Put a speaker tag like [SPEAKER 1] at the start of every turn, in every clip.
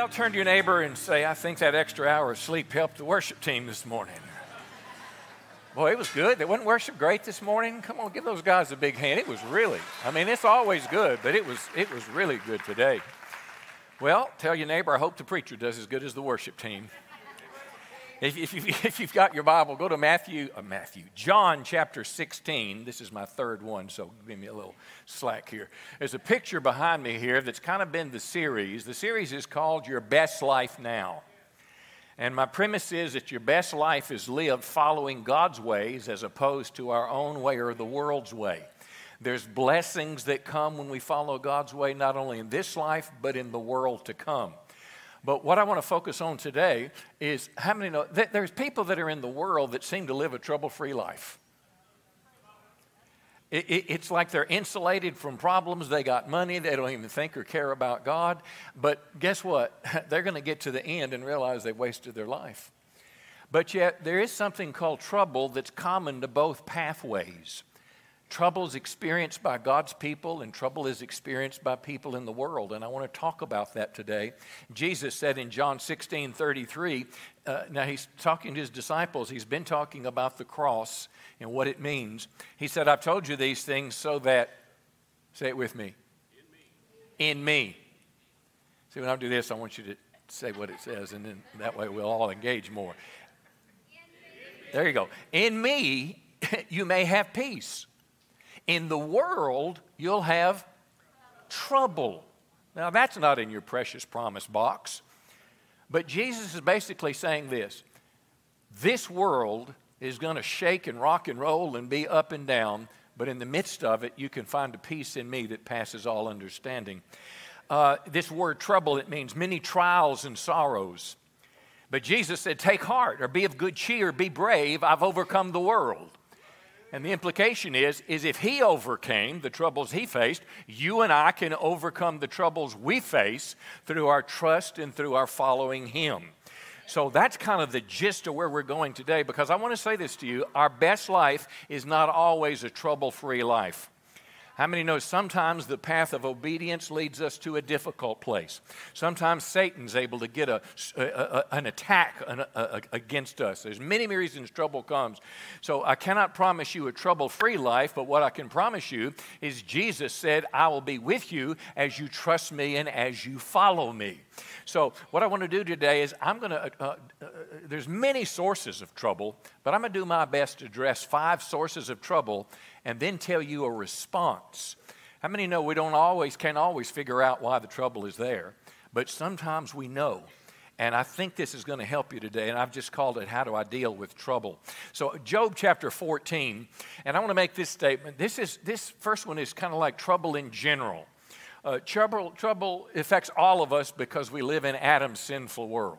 [SPEAKER 1] Well, turn to your neighbor and say, I think that extra hour of sleep helped the worship team this morning. Boy, it was good. They wasn't worship great this morning. Come on, give those guys a big hand. It was really, I mean, it's always good, but it was, it was really good today. Well, tell your neighbor, I hope the preacher does as good as the worship team. If, if, you, if you've got your Bible, go to Matthew, uh, Matthew, John chapter 16. This is my third one, so give me a little slack here. There's a picture behind me here that's kind of been the series. The series is called Your Best Life Now. And my premise is that your best life is lived following God's ways as opposed to our own way or the world's way. There's blessings that come when we follow God's way, not only in this life, but in the world to come. But what I want to focus on today is how many know that there's people that are in the world that seem to live a trouble free life. It, it, it's like they're insulated from problems. They got money. They don't even think or care about God. But guess what? They're going to get to the end and realize they've wasted their life. But yet, there is something called trouble that's common to both pathways. Trouble is experienced by God's people, and trouble is experienced by people in the world. And I want to talk about that today. Jesus said in John 16 33, uh, now he's talking to his disciples, he's been talking about the cross and what it means. He said, I've told you these things so that, say it with me, in me. In me. See, when I do this, I want you to say what it says, and then that way we'll all engage more. There you go. In me, you may have peace. In the world, you'll have trouble. Now, that's not in your precious promise box. But Jesus is basically saying this this world is going to shake and rock and roll and be up and down, but in the midst of it, you can find a peace in me that passes all understanding. Uh, this word trouble, it means many trials and sorrows. But Jesus said, Take heart, or be of good cheer, be brave, I've overcome the world. And the implication is, is if he overcame the troubles he faced, you and I can overcome the troubles we face through our trust and through our following him. So that's kind of the gist of where we're going today because I want to say this to you our best life is not always a trouble free life. How many know sometimes the path of obedience leads us to a difficult place? Sometimes Satan's able to get a, a, a an attack against us. There's many reasons trouble comes. So I cannot promise you a trouble free life, but what I can promise you is Jesus said, I will be with you as you trust me and as you follow me. So what I want to do today is I'm going to, uh, uh, uh, there's many sources of trouble, but I'm going to do my best to address five sources of trouble and then tell you a response. How many know we don't always, can't always figure out why the trouble is there, but sometimes we know. And I think this is going to help you today. And I've just called it How Do I Deal with Trouble? So, Job chapter 14, and I want to make this statement. This, is, this first one is kind of like trouble in general. Uh, trouble, trouble affects all of us because we live in Adam's sinful world.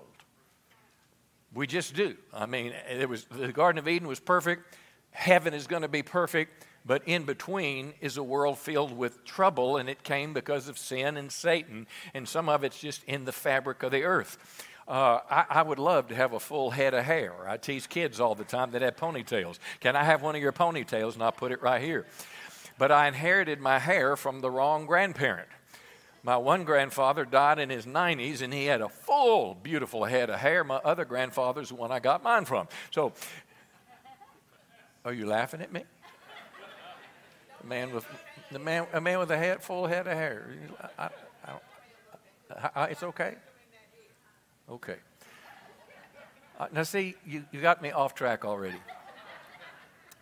[SPEAKER 1] We just do. I mean, it was, the Garden of Eden was perfect. Heaven is going to be perfect. But in between is a world filled with trouble, and it came because of sin and Satan, and some of it's just in the fabric of the earth. Uh, I, I, would love to have a full head of hair. I tease kids all the time that have ponytails. Can I have one of your ponytails? And I'll put it right here. But I inherited my hair from the wrong grandparent. My one grandfather died in his 90s and he had a full, beautiful head of hair. My other grandfather's the one I got mine from. So, are you laughing at me? A man with the man, a man with a head full head of hair. I, I, I, it's okay. Okay. Uh, now, see, you, you got me off track already.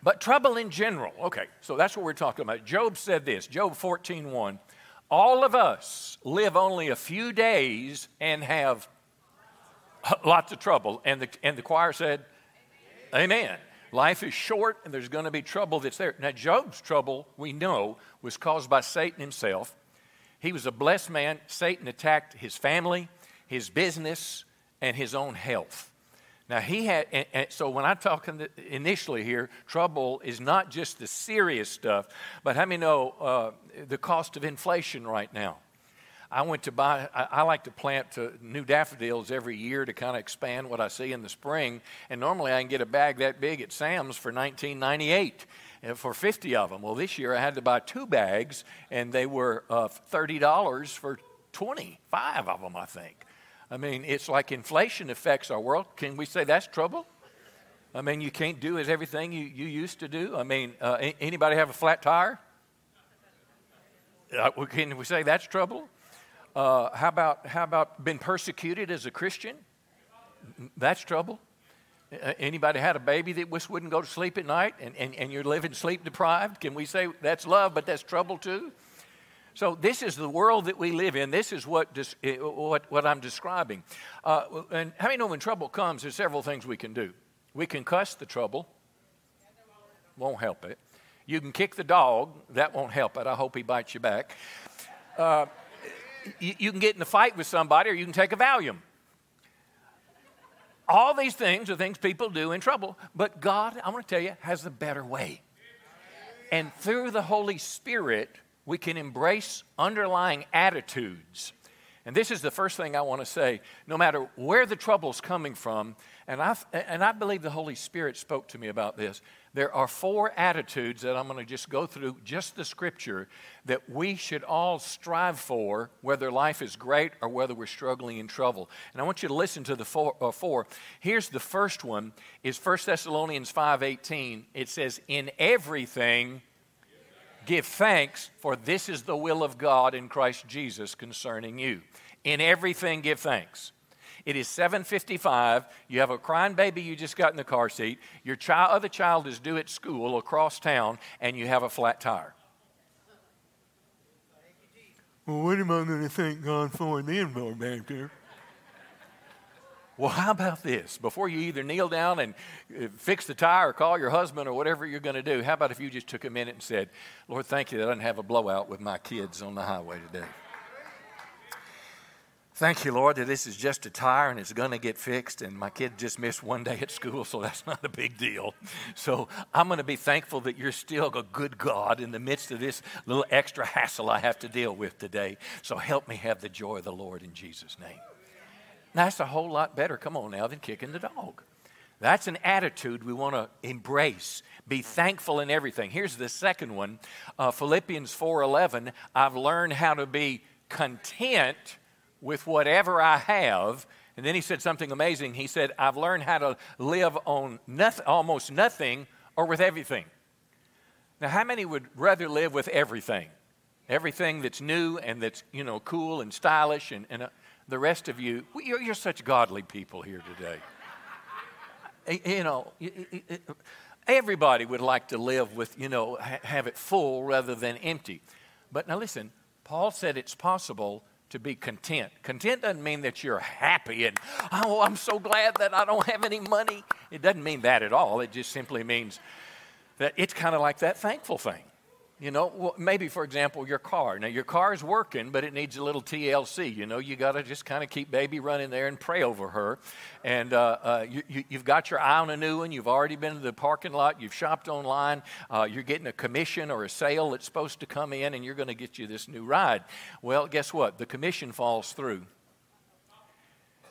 [SPEAKER 1] But trouble in general. Okay, so that's what we're talking about. Job said this, Job 14, 1. All of us live only a few days and have lots of trouble. And the, and the choir said, Amen. Amen. Life is short and there's going to be trouble that's there. Now, Job's trouble, we know, was caused by Satan himself. He was a blessed man. Satan attacked his family, his business, and his own health. Now, he had, and, and so when I'm talking initially here, trouble is not just the serious stuff, but how many know uh, the cost of inflation right now? I went to buy, I, I like to plant uh, new daffodils every year to kind of expand what I see in the spring. And normally I can get a bag that big at Sam's for 1998 uh, for 50 of them. Well, this year I had to buy two bags, and they were uh, $30 for 25 of them, I think. I mean, it's like inflation affects our world. Can we say that's trouble? I mean, you can't do as everything you, you used to do. I mean, uh, anybody have a flat tire? Uh, can we say that's trouble? Uh, how about how about been persecuted as a Christian? That's trouble. Uh, anybody had a baby that just wouldn't go to sleep at night and, and, and you're living sleep deprived? Can we say that's love, but that's trouble too? So, this is the world that we live in. This is what, eh, what, what I'm describing. Uh, and how many know when trouble comes, there's several things we can do? We can cuss the trouble, won't help it. You can kick the dog, that won't help it. I hope he bites you back. Uh, you, you can get in a fight with somebody, or you can take a Valium. All these things are things people do in trouble, but God, I want to tell you, has a better way. And through the Holy Spirit, we can embrace underlying attitudes. And this is the first thing I want to say. No matter where the trouble's coming from, and I, and I believe the Holy Spirit spoke to me about this, there are four attitudes that I'm going to just go through, just the scripture, that we should all strive for, whether life is great or whether we're struggling in trouble. And I want you to listen to the four. Uh, four. Here's the first one: is 1 Thessalonians 5:18. It says, "In everything." Give thanks, for this is the will of God in Christ Jesus concerning you. In everything, give thanks. It is 7:55. You have a crying baby you just got in the car seat. Your child, other child is due at school across town, and you have a flat tire. Well, what am I going to thank God for then, Lord back there? Well, how about this? Before you either kneel down and uh, fix the tire or call your husband or whatever you're going to do, how about if you just took a minute and said, Lord, thank you that I didn't have a blowout with my kids on the highway today. Thank you, Lord, that this is just a tire and it's going to get fixed. And my kid just missed one day at school, so that's not a big deal. So I'm going to be thankful that you're still a good God in the midst of this little extra hassle I have to deal with today. So help me have the joy of the Lord in Jesus' name. That's a whole lot better, come on now, than kicking the dog. That's an attitude we want to embrace. Be thankful in everything. Here's the second one, uh, Philippians 4:11. I've learned how to be content with whatever I have. And then he said something amazing. He said, "I've learned how to live on nothing, almost nothing, or with everything." Now, how many would rather live with everything? Everything that's new and that's you know cool and stylish and, and uh, the rest of you, you're, you're such godly people here today. you know, everybody would like to live with, you know, have it full rather than empty. But now listen, Paul said it's possible to be content. Content doesn't mean that you're happy and, oh, I'm so glad that I don't have any money. It doesn't mean that at all. It just simply means that it's kind of like that thankful thing. You know, maybe for example, your car. Now, your car is working, but it needs a little TLC. You know, you got to just kind of keep baby running there and pray over her. And uh, uh, you, have you, got your eye on a new one. You've already been to the parking lot. You've shopped online. Uh, you're getting a commission or a sale that's supposed to come in, and you're going to get you this new ride. Well, guess what? The commission falls through.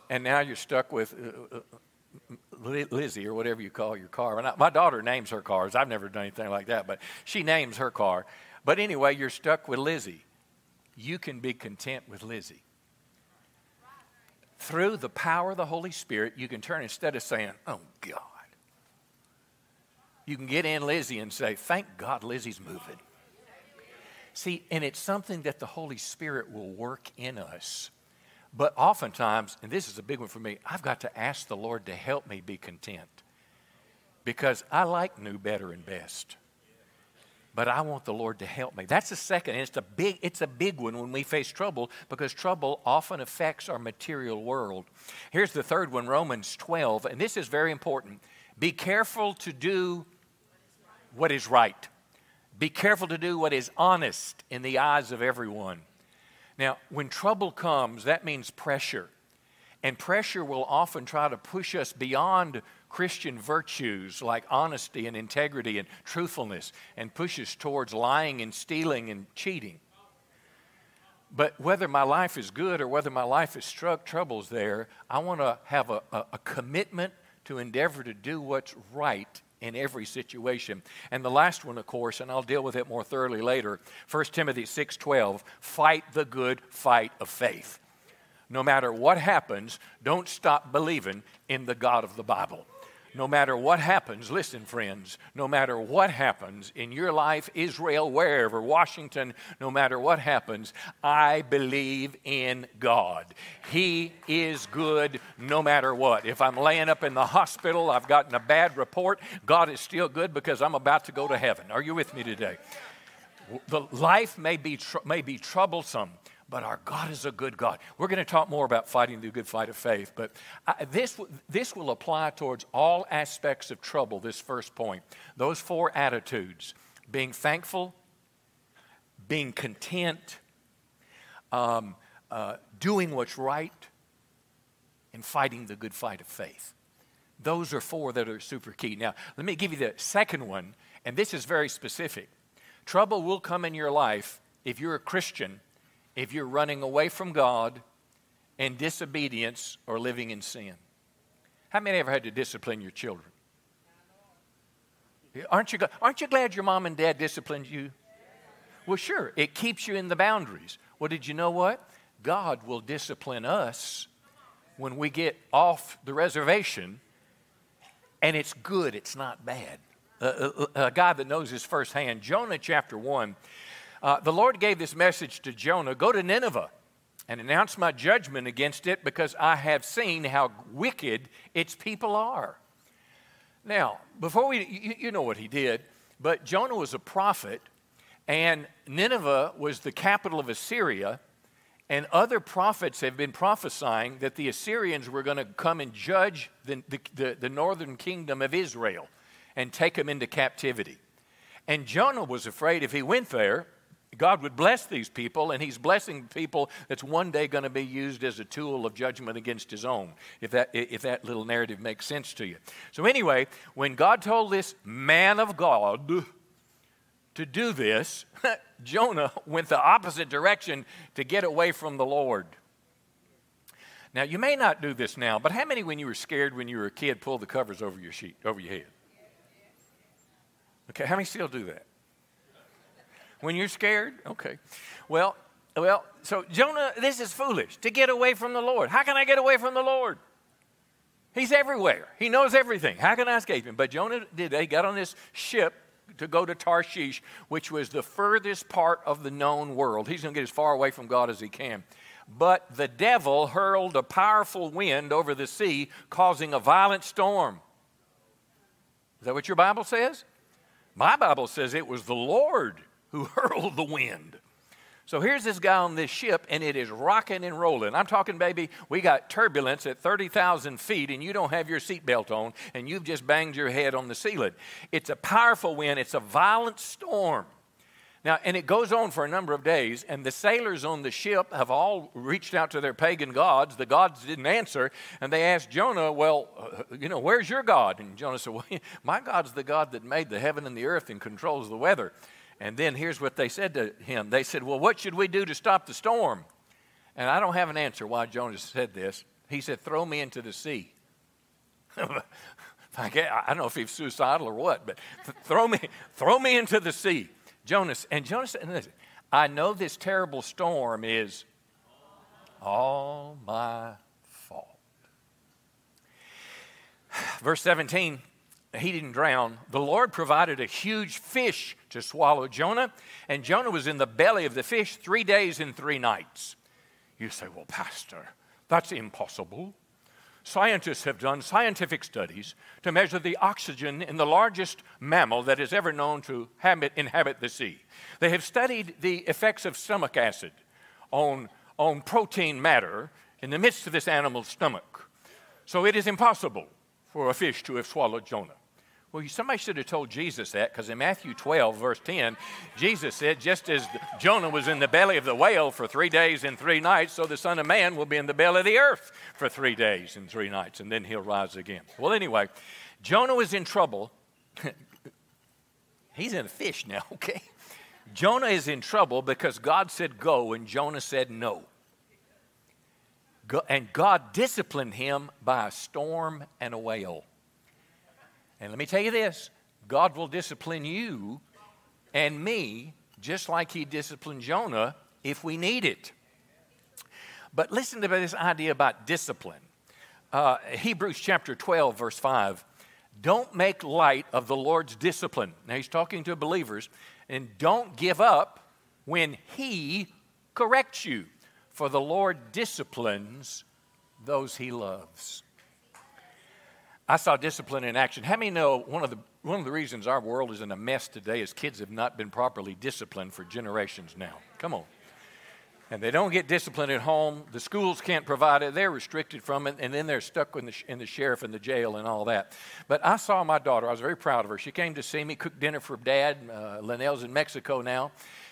[SPEAKER 1] And now you're stuck with uh, uh, Lizzie or whatever you call your car. My daughter names her cars. I've never done anything like that, but she names her car. But anyway, you're stuck with Lizzie. You can be content with Lizzie. Through the power of the Holy Spirit, you can turn instead of saying, Oh God, you can get in Lizzie and say, Thank God Lizzie's moving. See, and it's something that the Holy Spirit will work in us but oftentimes, and this is a big one for me, I've got to ask the Lord to help me be content because I like new, better, and best. But I want the Lord to help me. That's the second, and it's a big, it's a big one when we face trouble because trouble often affects our material world. Here's the third one, Romans 12, and this is very important. Be careful to do what is right. Be careful to do what is honest in the eyes of everyone. Now, when trouble comes, that means pressure. And pressure will often try to push us beyond Christian virtues like honesty and integrity and truthfulness and push us towards lying and stealing and cheating. But whether my life is good or whether my life is struck troubles there, I want to have a, a, a commitment to endeavor to do what's right in every situation. And the last one, of course, and I'll deal with it more thoroughly later, 1 Timothy 6:12, fight the good fight of faith. no matter what happens, don't stop believing in the God of the Bible. No matter what happens, listen, friends, no matter what happens in your life, Israel, wherever, Washington, no matter what happens, I believe in God. He is good no matter what. If I'm laying up in the hospital, I've gotten a bad report, God is still good because I'm about to go to heaven. Are you with me today? The life may be, tr- may be troublesome but our God is a good God. We're going to talk more about fighting the good fight of faith, but I, this, this will apply towards all aspects of trouble, this first point. Those four attitudes being thankful, being content, um, uh, doing what's right, and fighting the good fight of faith. Those are four that are super key. Now, let me give you the second one, and this is very specific. Trouble will come in your life if you're a Christian if you're running away from God in disobedience or living in sin. How many ever had to discipline your children? Aren't you, aren't you glad your mom and dad disciplined you? Well, sure, it keeps you in the boundaries. Well, did you know what? God will discipline us when we get off the reservation, and it's good, it's not bad. a, a guy that knows his firsthand, Jonah chapter 1, uh, the Lord gave this message to Jonah Go to Nineveh and announce my judgment against it because I have seen how wicked its people are. Now, before we, you, you know what he did, but Jonah was a prophet, and Nineveh was the capital of Assyria. And other prophets have been prophesying that the Assyrians were going to come and judge the, the, the, the northern kingdom of Israel and take them into captivity. And Jonah was afraid if he went there, God would bless these people, and He's blessing people that's one day going to be used as a tool of judgment against His own, if that, if that little narrative makes sense to you. So, anyway, when God told this man of God to do this, Jonah went the opposite direction to get away from the Lord. Now, you may not do this now, but how many, when you were scared when you were a kid, pulled the covers over your sheet, over your head? Okay, how many still do that? When you're scared? Okay. Well, well, so Jonah, this is foolish to get away from the Lord. How can I get away from the Lord? He's everywhere. He knows everything. How can I escape him? But Jonah did. He got on this ship to go to Tarshish, which was the furthest part of the known world. He's going to get as far away from God as he can. But the devil hurled a powerful wind over the sea, causing a violent storm. Is that what your Bible says? My Bible says it was the Lord who hurled the wind. So here's this guy on this ship, and it is rocking and rolling. I'm talking, baby, we got turbulence at 30,000 feet, and you don't have your seatbelt on, and you've just banged your head on the ceiling. It's a powerful wind, it's a violent storm. Now, and it goes on for a number of days, and the sailors on the ship have all reached out to their pagan gods. The gods didn't answer, and they asked Jonah, Well, uh, you know, where's your God? And Jonah said, Well, my God's the God that made the heaven and the earth and controls the weather. And then here's what they said to him They said, Well, what should we do to stop the storm? And I don't have an answer why Jonah said this. He said, Throw me into the sea. I don't know if he's suicidal or what, but throw me, throw me into the sea. Jonas, and Jonas said, listen, I know this terrible storm is all my fault. Verse 17 he didn't drown. The Lord provided a huge fish to swallow Jonah, and Jonah was in the belly of the fish three days and three nights. You say, well, Pastor, that's impossible. Scientists have done scientific studies to measure the oxygen in the largest mammal that is ever known to habit, inhabit the sea. They have studied the effects of stomach acid on, on protein matter in the midst of this animal's stomach. So it is impossible for a fish to have swallowed Jonah. Well, somebody should have told Jesus that because in Matthew 12, verse 10, Jesus said, Just as Jonah was in the belly of the whale for three days and three nights, so the Son of Man will be in the belly of the earth for three days and three nights, and then he'll rise again. Well, anyway, Jonah was in trouble. He's in a fish now, okay? Jonah is in trouble because God said go, and Jonah said no. and God disciplined him by a storm and a whale. And let me tell you this God will discipline you and me just like He disciplined Jonah if we need it. But listen to this idea about discipline. Uh, Hebrews chapter 12, verse 5. Don't make light of the Lord's discipline. Now, he's talking to believers, and don't give up when he corrects you, for the Lord disciplines those he loves. I saw discipline in action. How many know one of the one of the reasons our world is in a mess today is kids have not been properly disciplined for generations now. Come on. And they don't get disciplined at home. The schools can't provide it. They're restricted from it. And then they're stuck in the, in the sheriff and the jail and all that. But I saw my daughter. I was very proud of her. She came to see me, cooked dinner for dad. Uh, Linnell's in Mexico now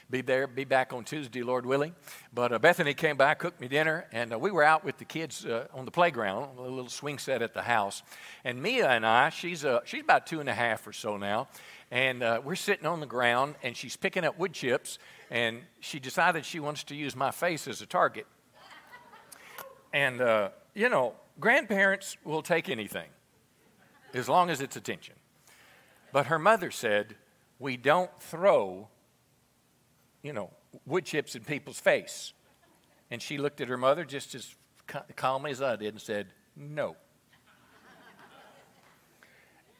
[SPEAKER 1] be there, be back on Tuesday, Lord willing. But uh, Bethany came by, cooked me dinner, and uh, we were out with the kids uh, on the playground, a little swing set at the house. And Mia and I, she's uh, she's about two and a half or so now, and uh, we're sitting on the ground, and she's picking up wood chips, and she decided she wants to use my face as a target. And uh, you know, grandparents will take anything as long as it's attention. But her mother said, "We don't throw." You know, wood chips in people's face. And she looked at her mother just as calmly as I did and said, No.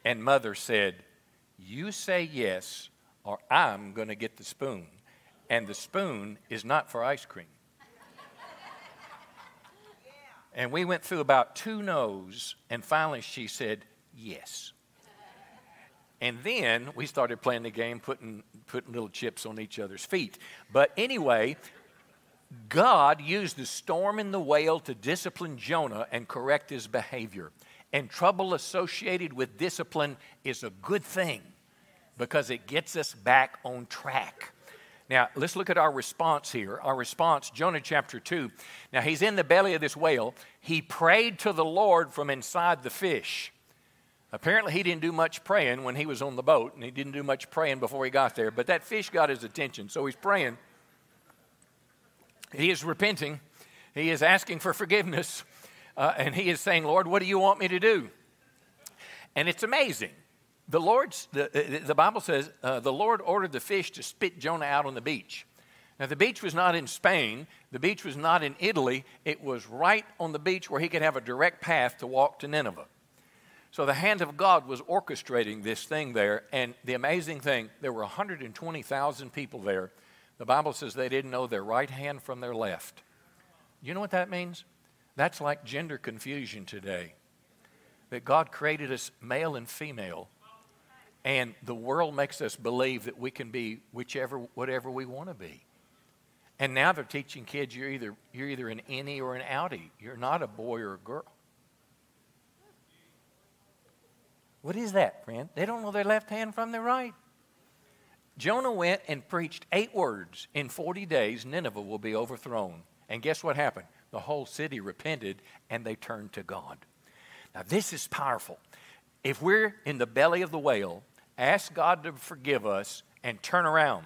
[SPEAKER 1] and mother said, You say yes, or I'm going to get the spoon. And the spoon is not for ice cream. And we went through about two no's, and finally she said, Yes. And then we started playing the game, putting, putting little chips on each other's feet. But anyway, God used the storm and the whale to discipline Jonah and correct his behavior. And trouble associated with discipline is a good thing because it gets us back on track. Now, let's look at our response here. Our response, Jonah chapter 2. Now, he's in the belly of this whale. He prayed to the Lord from inside the fish. Apparently, he didn't do much praying when he was on the boat, and he didn't do much praying before he got there. But that fish got his attention, so he's praying. He is repenting. He is asking for forgiveness. Uh, and he is saying, Lord, what do you want me to do? And it's amazing. The Lord's, the, uh, the Bible says, uh, the Lord ordered the fish to spit Jonah out on the beach. Now, the beach was not in Spain. The beach was not in Italy. It was right on the beach where he could have a direct path to walk to Nineveh. So the hand of God was orchestrating this thing there. And the amazing thing, there were 120,000 people there. The Bible says they didn't know their right hand from their left. You know what that means? That's like gender confusion today. That God created us male and female, and the world makes us believe that we can be whichever, whatever we want to be. And now they're teaching kids you're either, you're either an innie or an outie. You're not a boy or a girl. What is that, friend? They don't know their left hand from their right. Jonah went and preached eight words. In 40 days, Nineveh will be overthrown. And guess what happened? The whole city repented and they turned to God. Now, this is powerful. If we're in the belly of the whale, ask God to forgive us and turn around.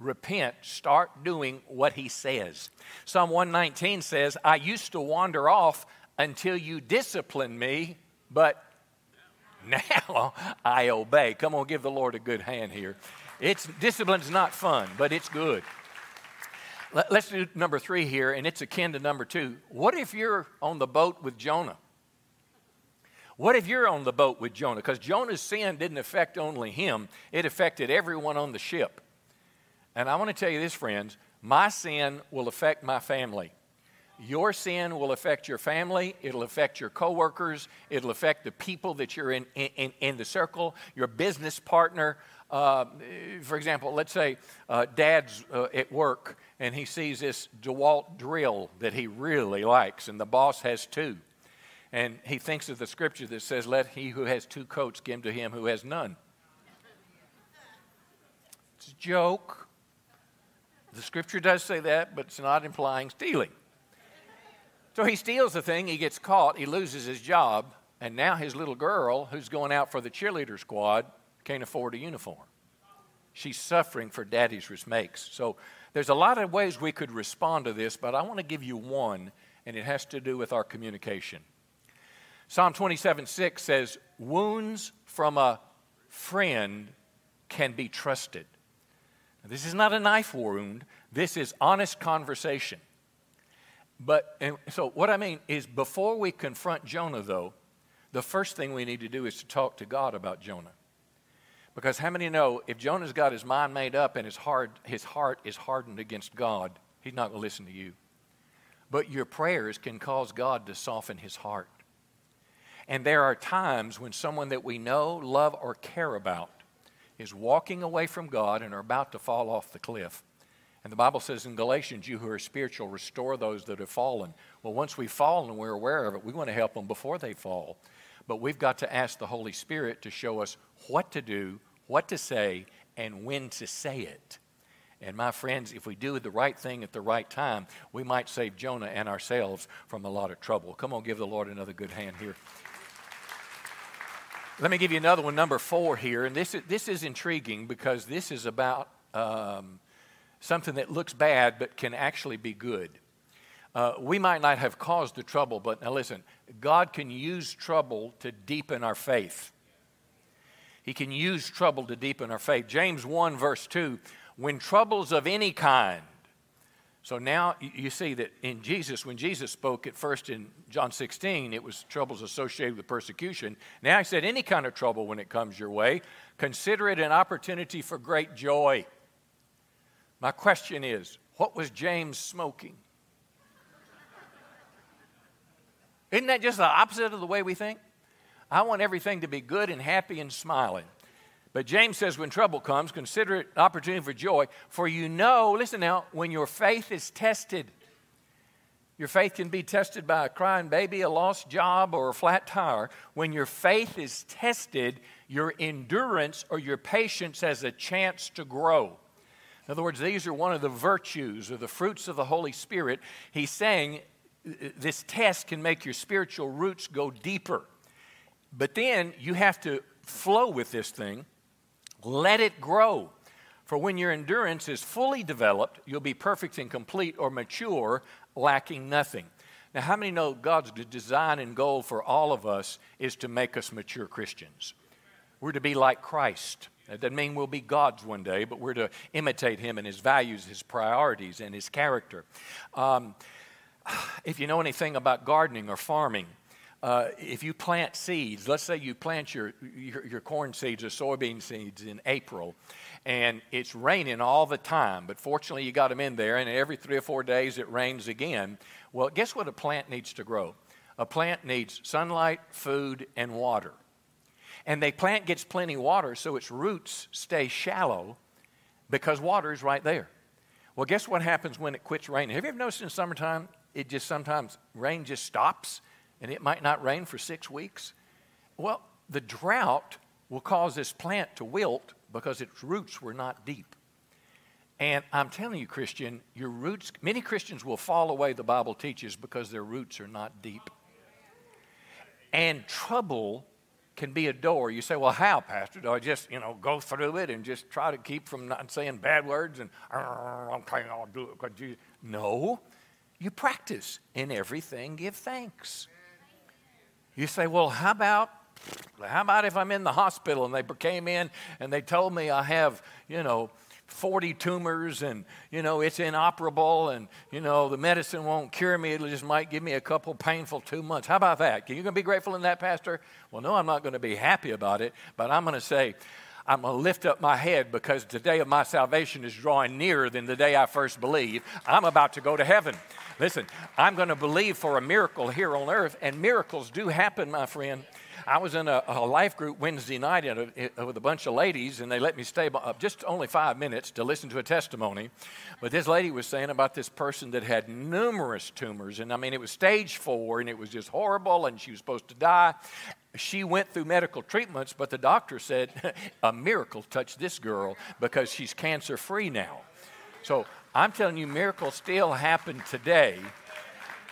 [SPEAKER 1] Repent, start doing what He says. Psalm 119 says, I used to wander off until you disciplined me, but now I obey. Come on, give the Lord a good hand here. It's discipline's not fun, but it's good. Let, us do number three here, and it's akin to number two. What if you're on the boat with Jonah? What if you're on the boat with Jonah? Because Jonah's sin didn't affect only him, it affected everyone on the ship. And I want to tell you this, friends my sin will affect my family. Your sin will affect your family, it'll affect your coworkers, it'll affect the people that you're in, in, in the circle, your business partner. Uh, for example, let's say uh, dad's uh, at work and he sees this DeWalt drill that he really likes, and the boss has two. And he thinks of the scripture that says, Let he who has two coats give to him who has none. It's a joke. The scripture does say that, but it's not implying stealing. So he steals the thing, he gets caught, he loses his job, and now his little girl, who's going out for the cheerleader squad, can't afford a uniform. She's suffering for daddy's mistakes. So there's a lot of ways we could respond to this, but I want to give you one, and it has to do with our communication. Psalm 27 6 says, Wounds from a friend can be trusted. Now, this is not a knife wound, this is honest conversation. But, and so what I mean is before we confront Jonah, though, the first thing we need to do is to talk to God about Jonah. Because how many know if Jonah's got his mind made up and his heart, his heart is hardened against God, he's not going to listen to you. But your prayers can cause God to soften his heart. And there are times when someone that we know, love, or care about is walking away from God and are about to fall off the cliff. And the Bible says in Galatians, you who are spiritual, restore those that have fallen. Well, once we've fallen and we're aware of it, we want to help them before they fall. But we've got to ask the Holy Spirit to show us what to do, what to say, and when to say it. And my friends, if we do the right thing at the right time, we might save Jonah and ourselves from a lot of trouble. Come on, give the Lord another good hand here. Let me give you another one, number four here. And this is, this is intriguing because this is about um, something that looks bad but can actually be good. Uh, we might not have caused the trouble, but now listen, God can use trouble to deepen our faith. He can use trouble to deepen our faith. James 1, verse 2 when troubles of any kind, so now you see that in Jesus, when Jesus spoke at first in John 16, it was troubles associated with persecution. Now he said, any kind of trouble when it comes your way, consider it an opportunity for great joy. My question is, what was James smoking? Isn't that just the opposite of the way we think? I want everything to be good and happy and smiling. But James says, when trouble comes, consider it an opportunity for joy. For you know, listen now, when your faith is tested, your faith can be tested by a crying baby, a lost job, or a flat tire. When your faith is tested, your endurance or your patience has a chance to grow. In other words, these are one of the virtues or the fruits of the Holy Spirit. He's saying this test can make your spiritual roots go deeper. But then you have to flow with this thing, let it grow. For when your endurance is fully developed, you'll be perfect and complete or mature, lacking nothing. Now, how many know God's design and goal for all of us is to make us mature Christians? We're to be like Christ. That doesn't mean we'll be gods one day, but we're to imitate him and his values, his priorities, and his character. Um, if you know anything about gardening or farming, uh, if you plant seeds, let's say you plant your, your, your, corn seeds or soybean seeds in April, and it's raining all the time, but fortunately you got them in there, and every three or four days it rains again. Well, guess what a plant needs to grow? A plant needs sunlight, food, and water. And the plant gets plenty water, so its roots stay shallow because water is right there. Well, guess what happens when it quits raining? Have you ever noticed in summertime, it just sometimes rain just stops and it might not rain for six weeks? Well, the drought will cause this plant to wilt because its roots were not deep. And I'm telling you, Christian, your roots, many Christians will fall away, the Bible teaches, because their roots are not deep. And trouble can be a door. You say, well, how, Pastor? Do I just, you know, go through it and just try to keep from not saying bad words and okay, I'll do it because you. No, you practice in everything. Give thanks. You say, well, how about how about if I'm in the hospital and they came in and they told me I have, you know, 40 tumors and, you know, it's inoperable and, you know, the medicine won't cure me. It just might give me a couple painful two months. How about that? Are you going to be grateful in that, Pastor? Well, no, I'm not going to be happy about it, but I'm going to say, I'm going to lift up my head because the day of my salvation is drawing nearer than the day I first believed. I'm about to go to heaven. Listen, I'm going to believe for a miracle here on earth, and miracles do happen, my friend. I was in a, a life group Wednesday night a, with a bunch of ladies, and they let me stay up uh, just only five minutes to listen to a testimony. But this lady was saying about this person that had numerous tumors, and I mean, it was stage four, and it was just horrible, and she was supposed to die. She went through medical treatments, but the doctor said a miracle touched this girl because she's cancer free now. So I'm telling you, miracles still happen today.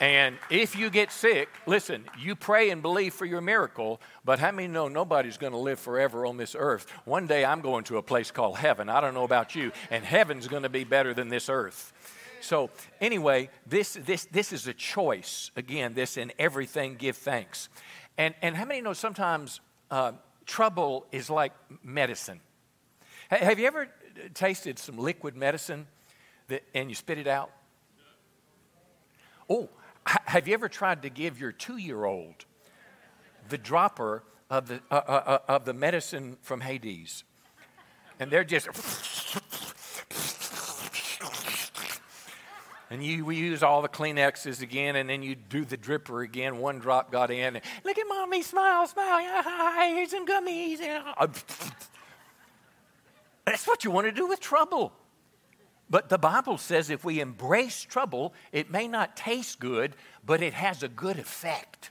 [SPEAKER 1] And if you get sick, listen, you pray and believe for your miracle, but how many know nobody's going to live forever on this earth? One day I'm going to a place called heaven. I don't know about you, and heaven's going to be better than this earth. So, anyway, this, this, this is a choice. Again, this in everything give thanks. And, and how many know sometimes uh, trouble is like medicine? Have you ever tasted some liquid medicine that, and you spit it out? Oh, have you ever tried to give your two year old the dropper of the, uh, uh, uh, of the medicine from Hades? And they're just. And you we use all the Kleenexes again, and then you do the dripper again. One drop got in. Look at mommy, smile, smile. Here's some gummies. That's what you want to do with trouble. But the Bible says if we embrace trouble, it may not taste good, but it has a good effect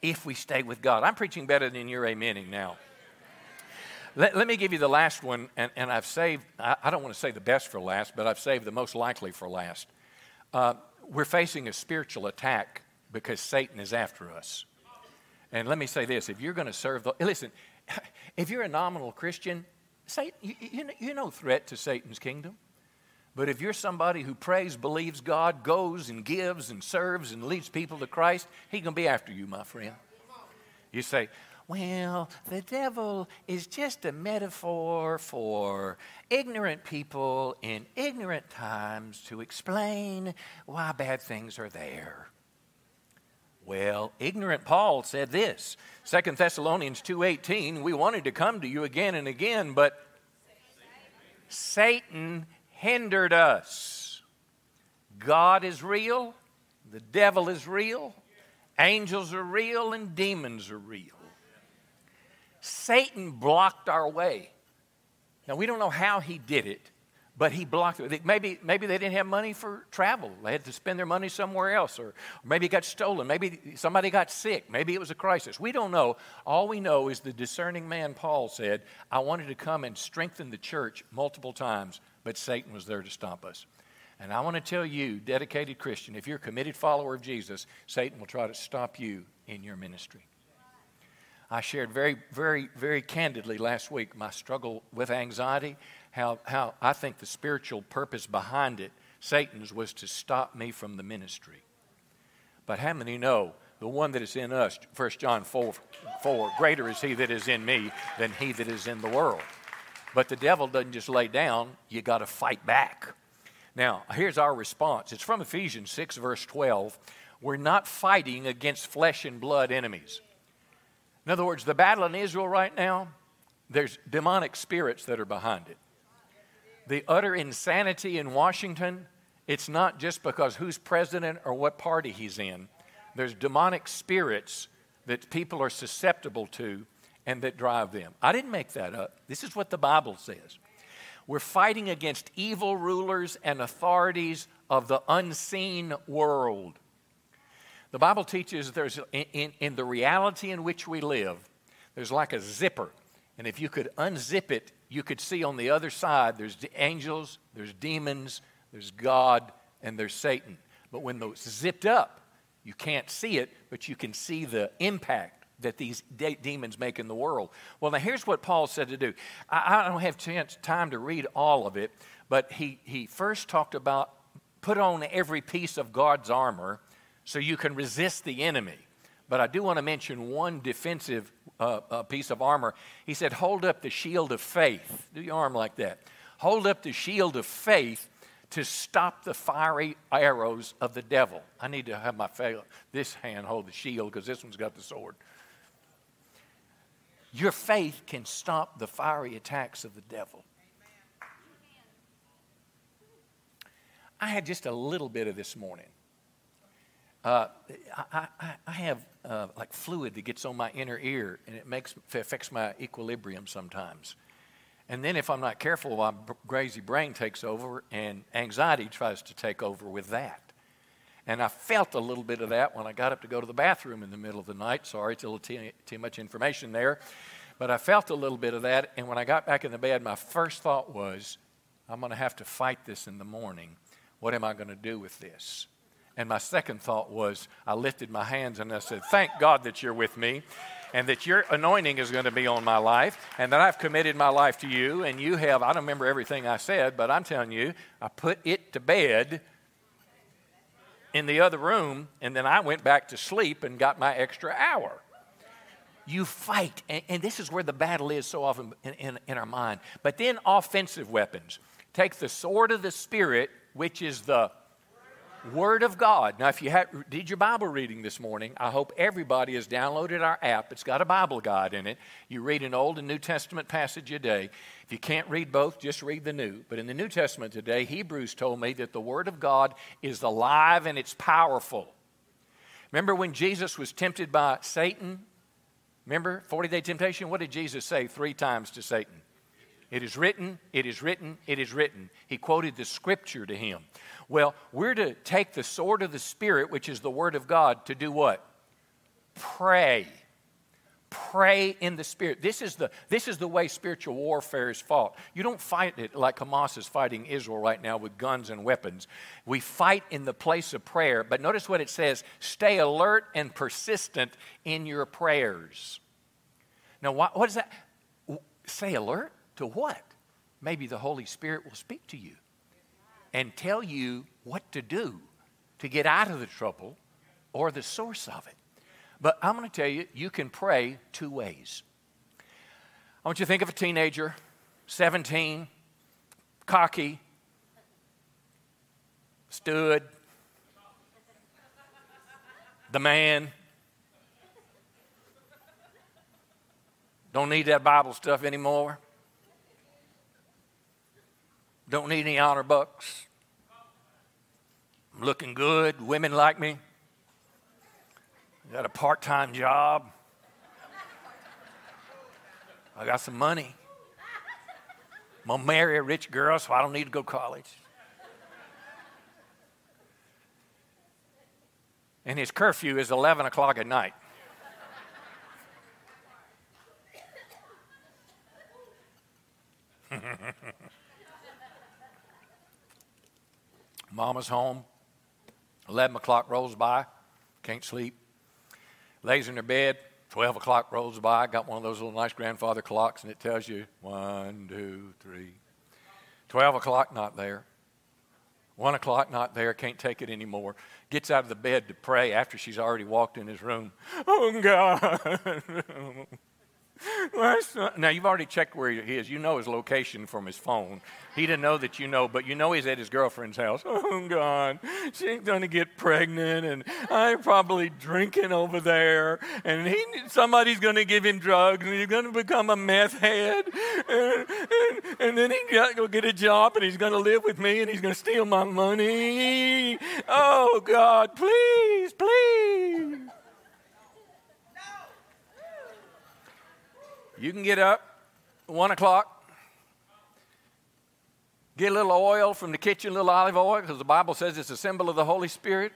[SPEAKER 1] if we stay with God. I'm preaching better than you're amening now. Let, let me give you the last one, and, and I've saved, I, I, don't want to say the best for last, but I've saved the most likely for last. Uh, we're facing a spiritual attack because Satan is after us. And let me say this if you're going to serve the, listen, if you're a nominal Christian, Satan, you, you, you're no threat to Satan's kingdom. But if you're somebody who prays, believes God, goes and gives and serves and leads people to Christ, going to be after you, my friend. You say, well, the devil is just a metaphor for ignorant people in ignorant times to explain why bad things are there. Well, ignorant Paul said this. 2 Thessalonians 2:18, we wanted to come to you again and again, but Satan hindered us. God is real, the devil is real, angels are real, and demons are real. Satan blocked our way. Now, we don't know how he did it, but he blocked it. Maybe, maybe they didn't have money for travel. They had to spend their money somewhere else, or, or maybe it got stolen. Maybe somebody got sick. Maybe it was a crisis. We don't know. All we know is the discerning man, Paul, said, I wanted to come and strengthen the church multiple times, but Satan was there to stop us. And I want to tell you, dedicated Christian, if you're a committed follower of Jesus, Satan will try to stop you in your ministry. I shared very, very, very candidly last week my struggle with anxiety, how, how I think the spiritual purpose behind it, Satan's, was to stop me from the ministry. But how many know the one that is in us, 1 John 4, 4, greater is he that is in me than he that is in the world. But the devil doesn't just lay down, you got to fight back. Now, here's our response. It's from Ephesians 6, verse 12. We're not fighting against flesh and blood enemies. In other words, the battle in Israel right now, there's demonic spirits that are behind it. The utter insanity in Washington, it's not just because who's president or what party he's in. There's demonic spirits that people are susceptible to and that drive them. I didn't make that up. This is what the Bible says. We're fighting against evil rulers and authorities of the unseen world. The Bible teaches there's, in, in, in, the reality in which we live, there's like a zipper. And if you could unzip it, you could see on the other side there's the angels, there's demons, there's God, and there's Satan. But when those zipped up, you can't see it, but you can see the impact that these de- demons make in the world. Well, now here's what Paul said to do. I, I don't have chance, time to read all of it, but he, he first talked about put on every piece of God's armor so you can resist the enemy. But I do want to mention one defensive uh, uh, piece of armor. He said, Hold up the shield of faith. Do your arm like that. Hold up the shield of faith to stop the fiery arrows of the devil. I need to have my fa- this hand hold the shield because this one's got the sword. Your faith can stop the fiery attacks of the devil. I had just a little bit of this morning. Uh, I, I, I, have uh, like fluid that gets on my inner ear and it makes affects my equilibrium sometimes. And then if I'm not careful, my crazy brain takes over and anxiety tries to take over with that. And I felt a little bit of that when I got up to go to the bathroom in the middle of the night. Sorry, it's a little too, too much information there. But I felt a little bit of that. And when I got back in the bed, my first thought was, I'm going to have to fight this in the morning. What am I going to do with this? And my second thought was, I lifted my hands and I said, Thank God that you're with me and that your anointing is going to be on my life and that I've committed my life to you and you have, I don't remember everything I said, but I'm telling you, I put it to bed in the other room and then I went back to sleep and got my extra hour. You fight, and, and this is where the battle is so often in, in, in our mind. But then offensive weapons. Take the sword of the Spirit, which is the Word of God. Now, if you did your Bible reading this morning, I hope everybody has downloaded our app. It's got a Bible guide in it. You read an Old and New Testament passage a day. If you can't read both, just read the New. But in the New Testament today, Hebrews told me that the Word of God is alive and it's powerful. Remember when Jesus was tempted by Satan? Remember 40 day temptation? What did Jesus say three times to Satan? It is written, it is written, it is written. He quoted the scripture to him. Well, we're to take the sword of the Spirit, which is the Word of God, to do what? Pray. Pray in the Spirit. This is the, this is the way spiritual warfare is fought. You don't fight it like Hamas is fighting Israel right now with guns and weapons. We fight in the place of prayer. But notice what it says stay alert and persistent in your prayers. Now, what, what is that? Say alert? To what? Maybe the Holy Spirit will speak to you and tell you what to do to get out of the trouble or the source of it. But I'm going to tell you, you can pray two ways. I want you to think of a teenager, 17, cocky, stood, the man. Don't need that Bible stuff anymore. Don't need any honor bucks. I'm looking good. Women like me. Got a part time job. I got some money. I'm going to marry a rich girl, so I don't need to go to college. And his curfew is 11 o'clock at night. Mama's home. 11 o'clock rolls by, can't sleep. Lays in her bed. 12 o'clock rolls by, got one of those little nice grandfather clocks, and it tells you one, two, three. 12 o'clock, not there. 1 o'clock, not there, can't take it anymore. Gets out of the bed to pray after she's already walked in his room. Oh, God. now, you've already checked where he is. You know his location from his phone. He didn't know that you know, but you know he's at his girlfriend's house. Oh, God, she's to get pregnant, and I'm probably drinking over there, and he, somebody's going to give him drugs, and he's going to become a meth head, and, and, and then he's to go get a job, and he's going to live with me, and he's going to steal my money. Oh, God, please, please. You can get up one o'clock, get a little oil from the kitchen, a little olive oil, because the Bible says it's a symbol of the Holy Spirit.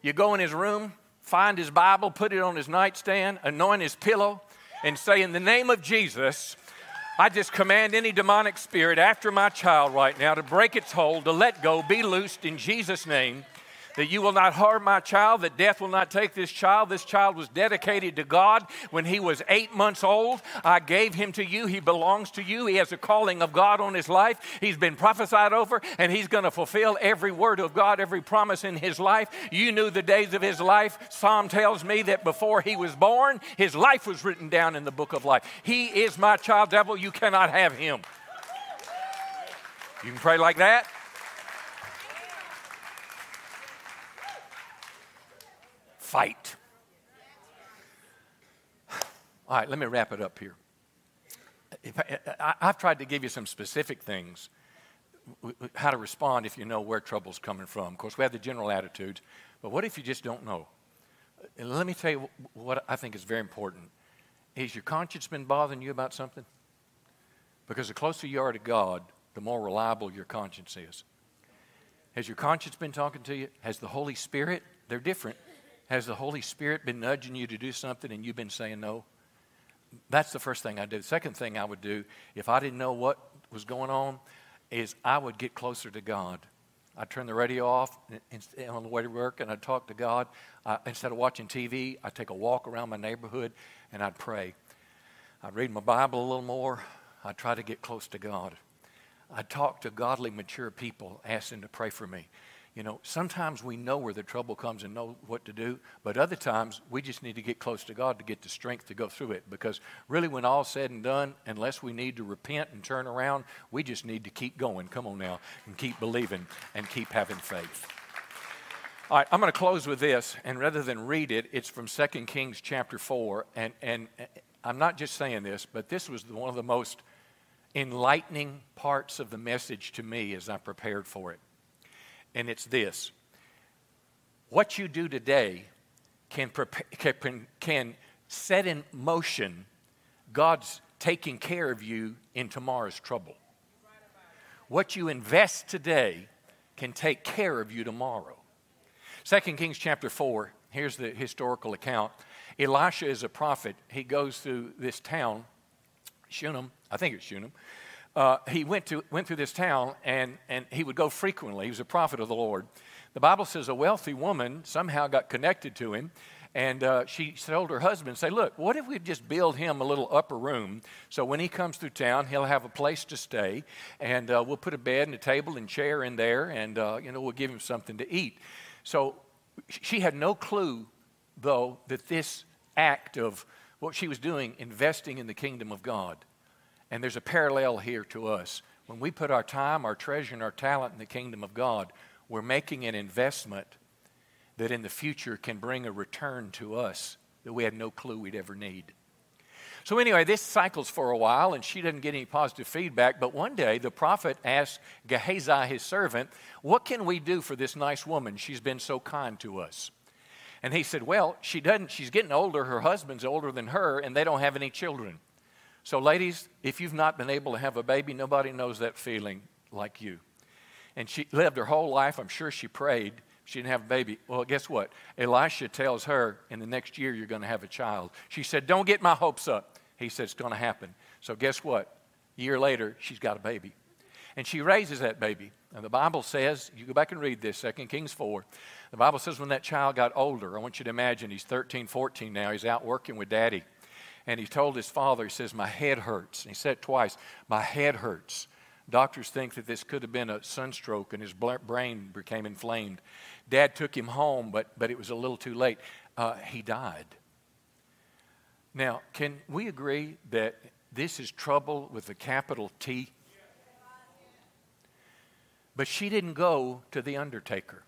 [SPEAKER 1] You go in his room, find his Bible, put it on his nightstand, anoint his pillow, and say, In the name of Jesus, I just command any demonic spirit after my child right now to break its hold, to let go, be loosed in Jesus' name that you will not harm my child, that death will not take this child. This child was dedicated to God when he was eight months old. I gave him to you. He belongs to you. He has a calling of God on his life. He's been prophesied over, and he's going to fulfill every word of God, every promise in his life. You knew the days of his life. Psalm tells me that before he was born, his life was written down in the book of life. He is my child, devil. You cannot have him. You can pray like that. Fight. All right, let me wrap it up here. I, have tried to give you some specific things, how to respond if you know where trouble's coming from. Of course, we have the general attitudes, but what if you just don't know? And let me tell you what I think is very important. Has your conscience been bothering you about something? Because the closer you are to God, the more reliable your conscience is. Has your conscience been talking to you? Has the Holy Spirit? They're different. Has the Holy Spirit been nudging you to do something and you've been saying no? That's the first thing I do. The second thing I would do, if I didn't know what was going on, is I would get closer to God. I'd turn the radio off on the way to work and I'd talk to God. instead of watching TV, I'd take a walk around my neighborhood and I'd pray. I'd read my Bible a little more. I'd try to get close to God. I'd talk to godly, mature people, ask them to pray for me. You know, sometimes we know where the trouble comes and know what to do, but other times we just need to get close to God to get the strength to go through it. Because really, when all's said and done, unless we need to repent and turn around, we just need to keep going. Come on now, and keep believing and keep having faith. All right, I'm going to close with this, and rather than read it, it's from 2 Kings chapter 4. And, and I'm not just saying this, but this was one of the most enlightening parts of the message to me as I prepared for it. And it's this what you do today can, prepare, can, set in motion God's taking care of you in tomorrow's trouble. What you invest today can take care of you tomorrow. 2 Kings chapter 4, here's the historical account. Elisha is a prophet. He goes through this town, Shunem, I think it's Shunem. Uh, he went, to, went through this town and, and he would go frequently. He was a prophet of the Lord. The Bible says a wealthy woman somehow got connected to him and uh, she told her husband, say, look, what if we just build him a little upper room so when he comes through town, he'll have a place to stay, and uh, we'll put a bed and a table and chair in there, and, uh, you know, we'll give him something to eat. So she had no clue, though, that this act of what she was doing, investing in the kingdom of God. And there's a parallel here to us. When we put our time, our treasure, and our talent in the kingdom of God, we're making an investment that in the future can bring a return to us that we had no clue we'd ever need. So, anyway, this cycles for a while, and she doesn't get any positive feedback. But one day, the prophet asks Gehazi, his servant, What can we do for this nice woman? She's been so kind to us. And he said, Well, she doesn't, she's getting older. Her husband's older than her, and they don't have any children. So, ladies, if you've not been able to have a baby, nobody knows that feeling like you. And she lived her whole life. I'm sure she prayed she didn't have a baby. Well, guess what? Elisha tells her, in the next year, you're going to have a child. She said, Don't get my hopes up. He said, It's going to happen. So, guess what? A year later, she's got a baby. And she raises that baby. And the Bible says, you go back and read this, 2 Kings 4. The Bible says when that child got older, I want you to imagine he's 13, 14 now, he's out working with daddy. And he told his father, he says, My head hurts. And he said twice, My head hurts. Doctors think that this could have been a sunstroke and his brain became inflamed. Dad took him home, but, but it was a little too late. Uh, he died. Now, can we agree that this is trouble with a capital T? But she didn't go to the undertaker.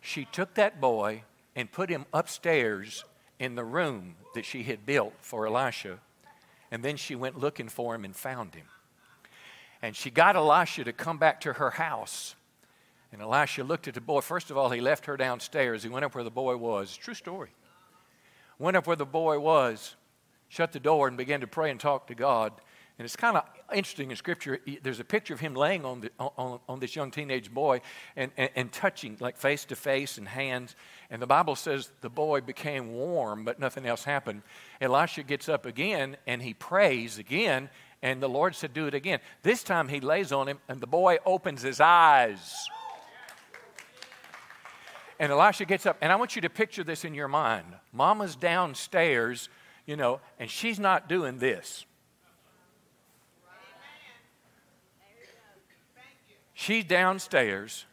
[SPEAKER 1] She took that boy and put him upstairs in the room that she had built for Elisha, and then she went looking for him and found him. And she got Elisha to come back to her house and Elisha looked at the boy. First of all, he left her downstairs. He went up where the boy was. True story. Went up where the boy was, shut the door, and began to pray and talk to God. And it's kind of interesting in Scripture. There's a picture of him laying on, the, on, on this young teenage boy and, and, and touching, like face to face and hands. And the Bible says the boy became warm, but nothing else happened. Elisha gets up again and he prays again. And the Lord said, Do it again. This time he lays on him, and the boy opens his eyes. And Elisha gets up, and I want you to picture this in your mind. Mama's downstairs, you know, and she's not doing this. She's downstairs,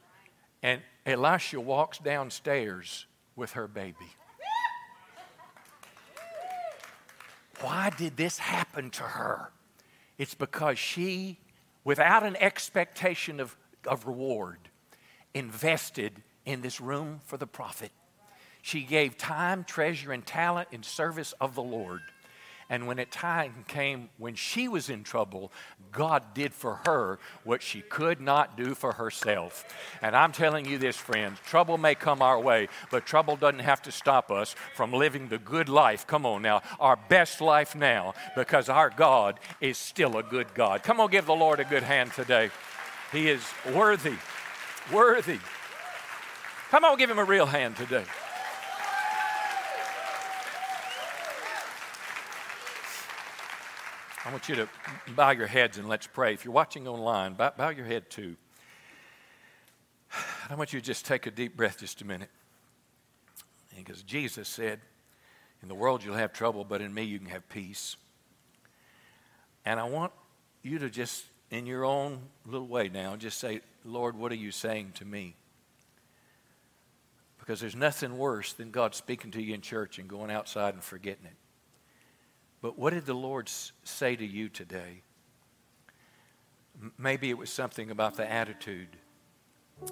[SPEAKER 1] and Elisha walks downstairs with her baby. Why did this happen to her? It's because she, without an expectation of, of reward, invested in this room for the prophet. She gave time, treasure, and talent in service of the Lord. And when it time came when she was in trouble, God did for her what she could not do for herself. And I'm telling you this, friends trouble may come our way, but trouble doesn't have to stop us from living the good life. Come on now, our best life now, because our God is still a good God. Come on, give the Lord a good hand today. He is worthy, worthy. Come on, give him a real hand today. Want you to bow your heads and let's pray. If you're watching online, bow, bow your head too. I want you to just take a deep breath just a minute. Because Jesus said, In the world you'll have trouble, but in me you can have peace. And I want you to just, in your own little way now, just say, Lord, what are you saying to me? Because there's nothing worse than God speaking to you in church and going outside and forgetting it. But what did the Lord say to you today? Maybe it was something about the attitude.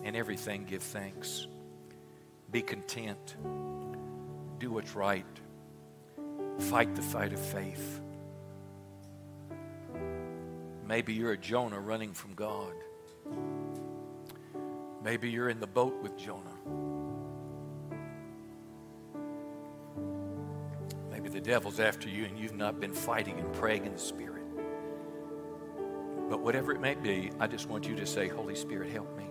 [SPEAKER 1] and everything, give thanks. Be content. Do what's right. Fight the fight of faith. Maybe you're a Jonah running from God. Maybe you're in the boat with Jonah. The devil's after you and you've not been fighting and praying in the Spirit. But whatever it may be, I just want you to say, Holy Spirit, help me.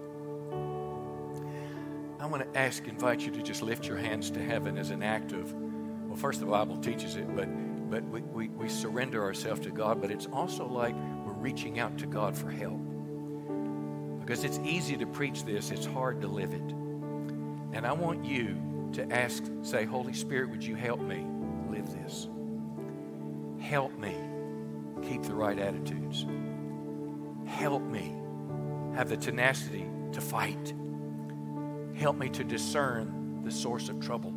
[SPEAKER 1] I want to ask, invite you to just lift your hands to heaven as an act of, well, first the Bible teaches it, but, but we, we, we surrender ourselves to God, but it's also like we're reaching out to God for help. Because it's easy to preach this, it's hard to live it. And I want you to ask, say, Holy Spirit, would you help me live this? Help me keep the right attitudes. Help me have the tenacity to fight. Help me to discern the source of trouble.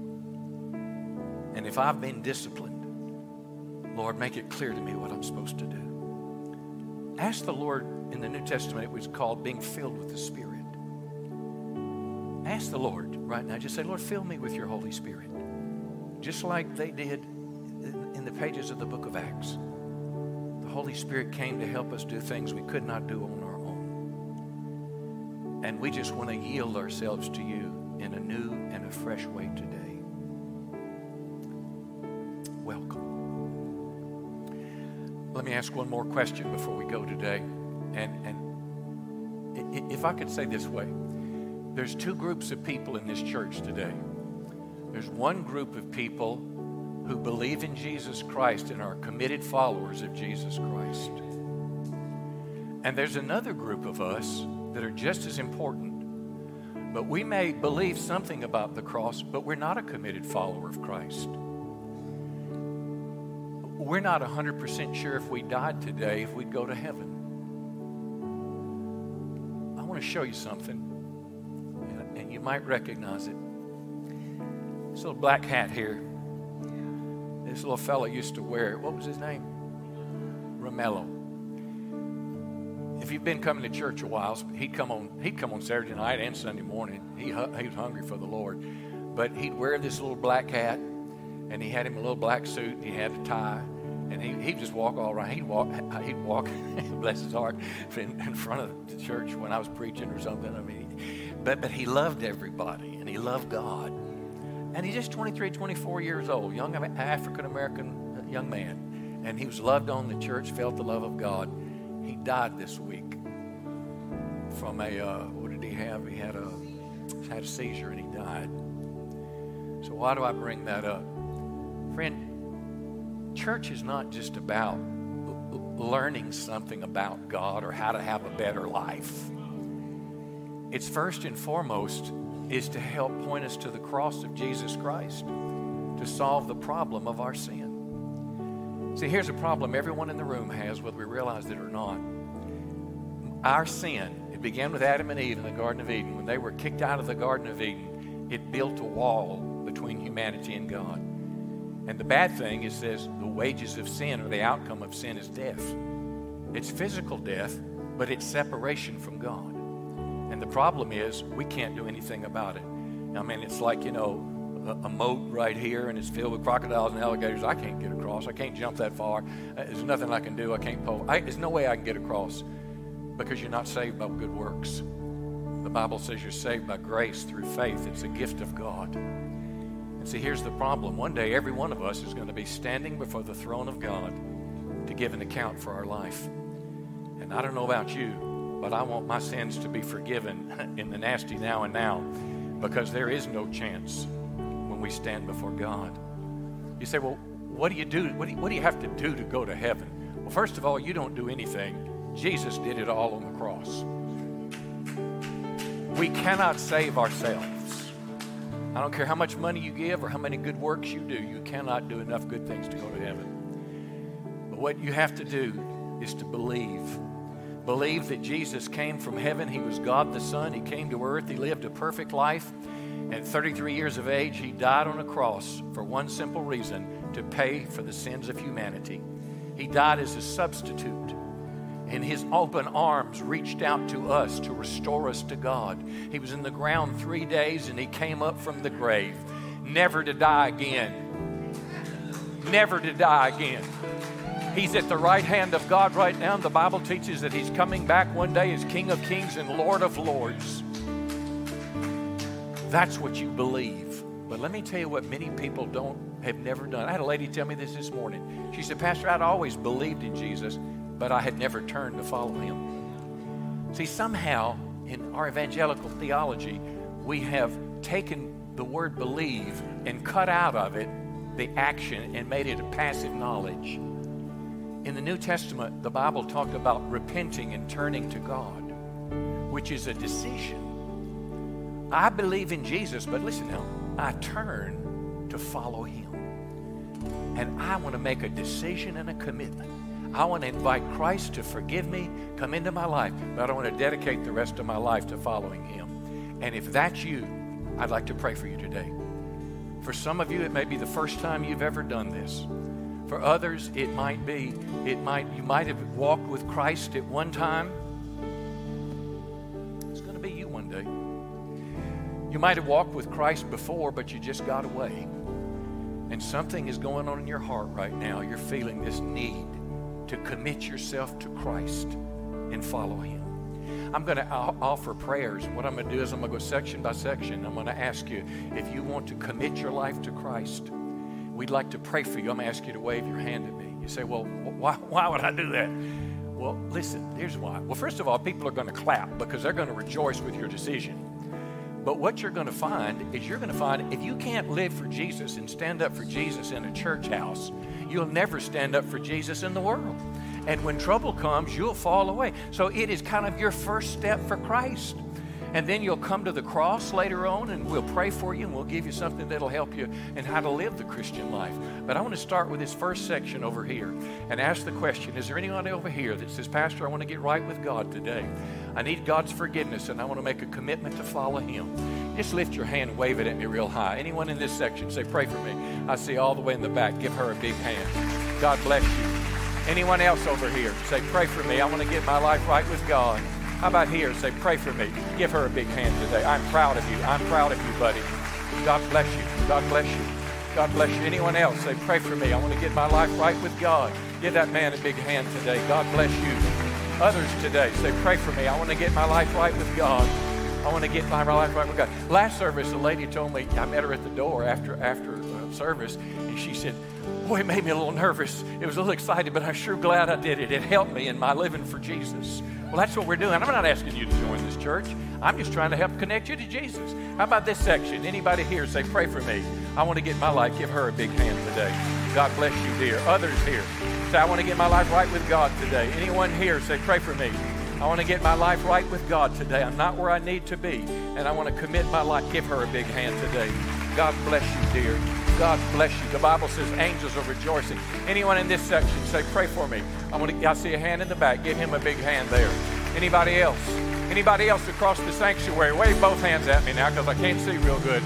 [SPEAKER 1] And if I've been disciplined, Lord, make it clear to me what I'm supposed to do. Ask the Lord in the New Testament, it was called being filled with the Spirit. Ask the Lord right now. Just say, Lord, fill me with your Holy Spirit. Just like they did in the pages of the book of Acts. The Holy Spirit came to help us do things we could not do on our own. And we just want to yield ourselves to you in a new and a fresh way today. Welcome. Let me ask one more question before we go today. And, and if I could say this way, there's two groups of people in this church today. There's one group of people who believe in Jesus Christ and are committed followers of Jesus Christ. And there's another group of us that are just as important, but we may believe something about the cross, but we're not a committed follower of Christ. We're not 100% sure if we died today if we'd go to heaven I want to show you something, and you might recognize it. This little black hat here, this little fellow used to wear it. What was his name? Romello. If you've been coming to church a while, he'd come on. He'd come on Saturday night and Sunday morning. He he was hungry for the Lord, but he'd wear this little black hat, and he had him a little black suit. And he had a tie, and he, he'd just walk all around. He'd walk, he'd walk, bless his heart, in, in, front of the church when I was preaching or something. I mean, but, but he loved everybody and he loved God. And he's just 23, 24 years old, young African American uh, young man. And he was loved on the church, felt the love of God. He died this week from a, uh, what did he have? He had a, had a seizure and he died. So why do I bring that up? Friend, church is not just about learning something about God or how to have a better life. It's first and foremost is to help point us to the cross of Jesus Christ to solve the problem of our sin. See, here's a problem everyone in the room has, whether we realize it or not. Our sin, it began with Adam and Eve in the Garden of Eden. When they were kicked out of the Garden of Eden, it built a wall between humanity and God. And the bad thing is says the wages of sin or the outcome of sin is death. It's physical death, but it's separation from God. And the problem is we can't do anything about it. I mean, it's like, you know, a, a moat right here and it's filled with crocodiles and alligators. I can't get across. I can't jump that far. Uh, there's nothing I can do. I can't pull. I, there's no way I can get across because you're not saved by good works. The Bible says you're saved by grace through faith. It's a gift of God. And see, here's the problem. One day, every one of us is going to be standing before the throne of God to give an account for our life. And I don't know about you, but I want my sins to be forgiven in the nasty now and now because there is no chance when we stand before God. You say, well, what do you do? What do you, what do you have to do to go to heaven? Well, first of all, you don't do anything. Jesus did it all on the cross. We cannot save ourselves. I don't care how much money you give or how many good works you do, you cannot do enough good things to go to heaven. But what you have to do is to believe. Believe that Jesus came from heaven. He was God the Son. He came to earth. He lived a perfect life. At 33 years of age, he died on a cross for one simple reason to pay for the sins of humanity. He died as a substitute. in his open arms, reached out to us to restore us to God. He was in the ground three days and he came up from the grave, never to die again. Never to die again. He's at the right hand of God right now. The Bible teaches that he's coming back one day as King of Kings and Lord of Lords. That's what you believe. But let me tell you what many people don't have never done. I had a lady tell me this this morning. She said, Pastor, I'd always believed in Jesus, but I had never turned to follow him. See, somehow in our evangelical theology, we have taken the word believe and cut out of it the action and made it a passive knowledge. In the New Testament, the Bible talked about repenting and turning to God, which is a decision. I believe in Jesus, but listen now, I turn to follow him. And I want to make a decision and a commitment. I want to invite Christ to forgive me, come into my life, but I want to dedicate the rest of my life to following him. And if that's you, I'd like to pray for you today. For some of you, it may be the first time you've ever done this. For others, it might be, it might, you might have walked with Christ at one time. It's going to be you one day. You might have walked with Christ before, but you just got away. And something is going on in your heart right now. You're feeling this need to commit yourself to Christ and follow Him. I'm going to offer prayers. What I'm going to do is I'm going to go section by section. I'm going to ask you if you want to commit your life to Christ. We'd like to pray for you. I'm going to ask you to wave your hand at me. You say, Well, why, why would I do that? Well, listen, here's why. Well, first of all, people are going to clap because they're going to rejoice with your decision. But what you're going to find is you're going to find if you can't live for Jesus and stand up for Jesus in a church house, you'll never stand up for Jesus in the world. And when trouble comes, you'll fall away. So it is kind of your first step for Christ. And then you'll come to the cross later on and we'll pray for you and we'll give you something that'll help you in how to live the Christian life. But I want to start with this first section over here and ask the question Is there anyone over here that says, Pastor, I want to get right with God today? I need God's forgiveness and I want to make a commitment to follow Him. Just lift your hand and wave it at me real high. Anyone in this section, say, Pray for me. I see all the way in the back. Give her a big hand. God bless you. Anyone else over here, say, Pray for me. I want to get my life right with God. How about here? Say, pray for me. Give her a big hand today. I'm proud of you. I'm proud of you, buddy. God bless you. God bless you. God bless you. Anyone else? Say, pray for me. I want to get my life right with God. Give that man a big hand today. God bless you. Others today, say, pray for me. I want to get my life right with God. I want to get my life right with God. Last service, a lady told me, I met her at the door after, after uh, service, and she said, Boy, it made me a little nervous. It was a little excited, but I'm sure glad I did it. It helped me in my living for Jesus. Well, that's what we're doing. I'm not asking you to join this church. I'm just trying to help connect you to Jesus. How about this section? Anybody here say, pray for me. I want to get my life. Give her a big hand today. God bless you, dear. Others here say, I want to get my life right with God today. Anyone here say, pray for me. I want to get my life right with God today. I'm not where I need to be, and I want to commit my life. Give her a big hand today. God bless you, dear. God bless you. The Bible says angels are rejoicing. Anyone in this section, say, pray for me. I want to. I see a hand in the back. Give him a big hand there. Anybody else? Anybody else across the sanctuary? Wave both hands at me now because I can't see real good.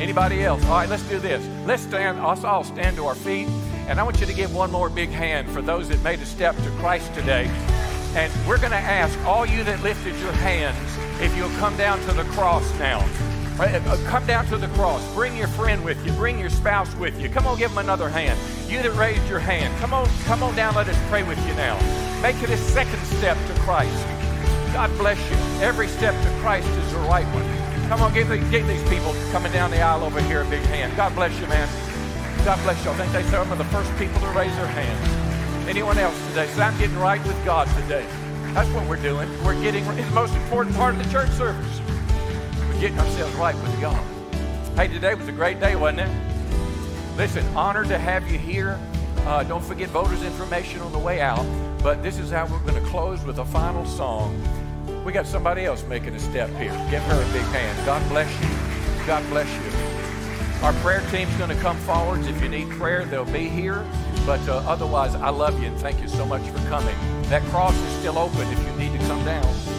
[SPEAKER 1] Anybody else? All right, let's do this. Let's stand. Let's all stand to our feet, and I want you to give one more big hand for those that made a step to Christ today. And we're going to ask all you that lifted your hands if you'll come down to the cross now. Uh, come down to the cross. Bring your friend with you. Bring your spouse with you. Come on, give them another hand. You that raised your hand, come on, come on down. Let us pray with you now. Make it a second step to Christ. God bless you. Every step to Christ is the right one. Come on, give, give these people coming down the aisle over here a big hand. God bless you, man. God bless you. I think they some of the first people to raise their hands. Anyone else today? So I'm getting right with God today. That's what we're doing. We're getting the most important part of the church service getting ourselves right with God. Hey, today was a great day, wasn't it? Listen, honored to have you here. Uh, don't forget voters' information on the way out. But this is how we're going to close with a final song. We got somebody else making a step here. Give her a big hand. God bless you. God bless you. Our prayer team's going to come forwards. If you need prayer, they'll be here. But uh, otherwise, I love you and thank you so much for coming. That cross is still open if you need to come down.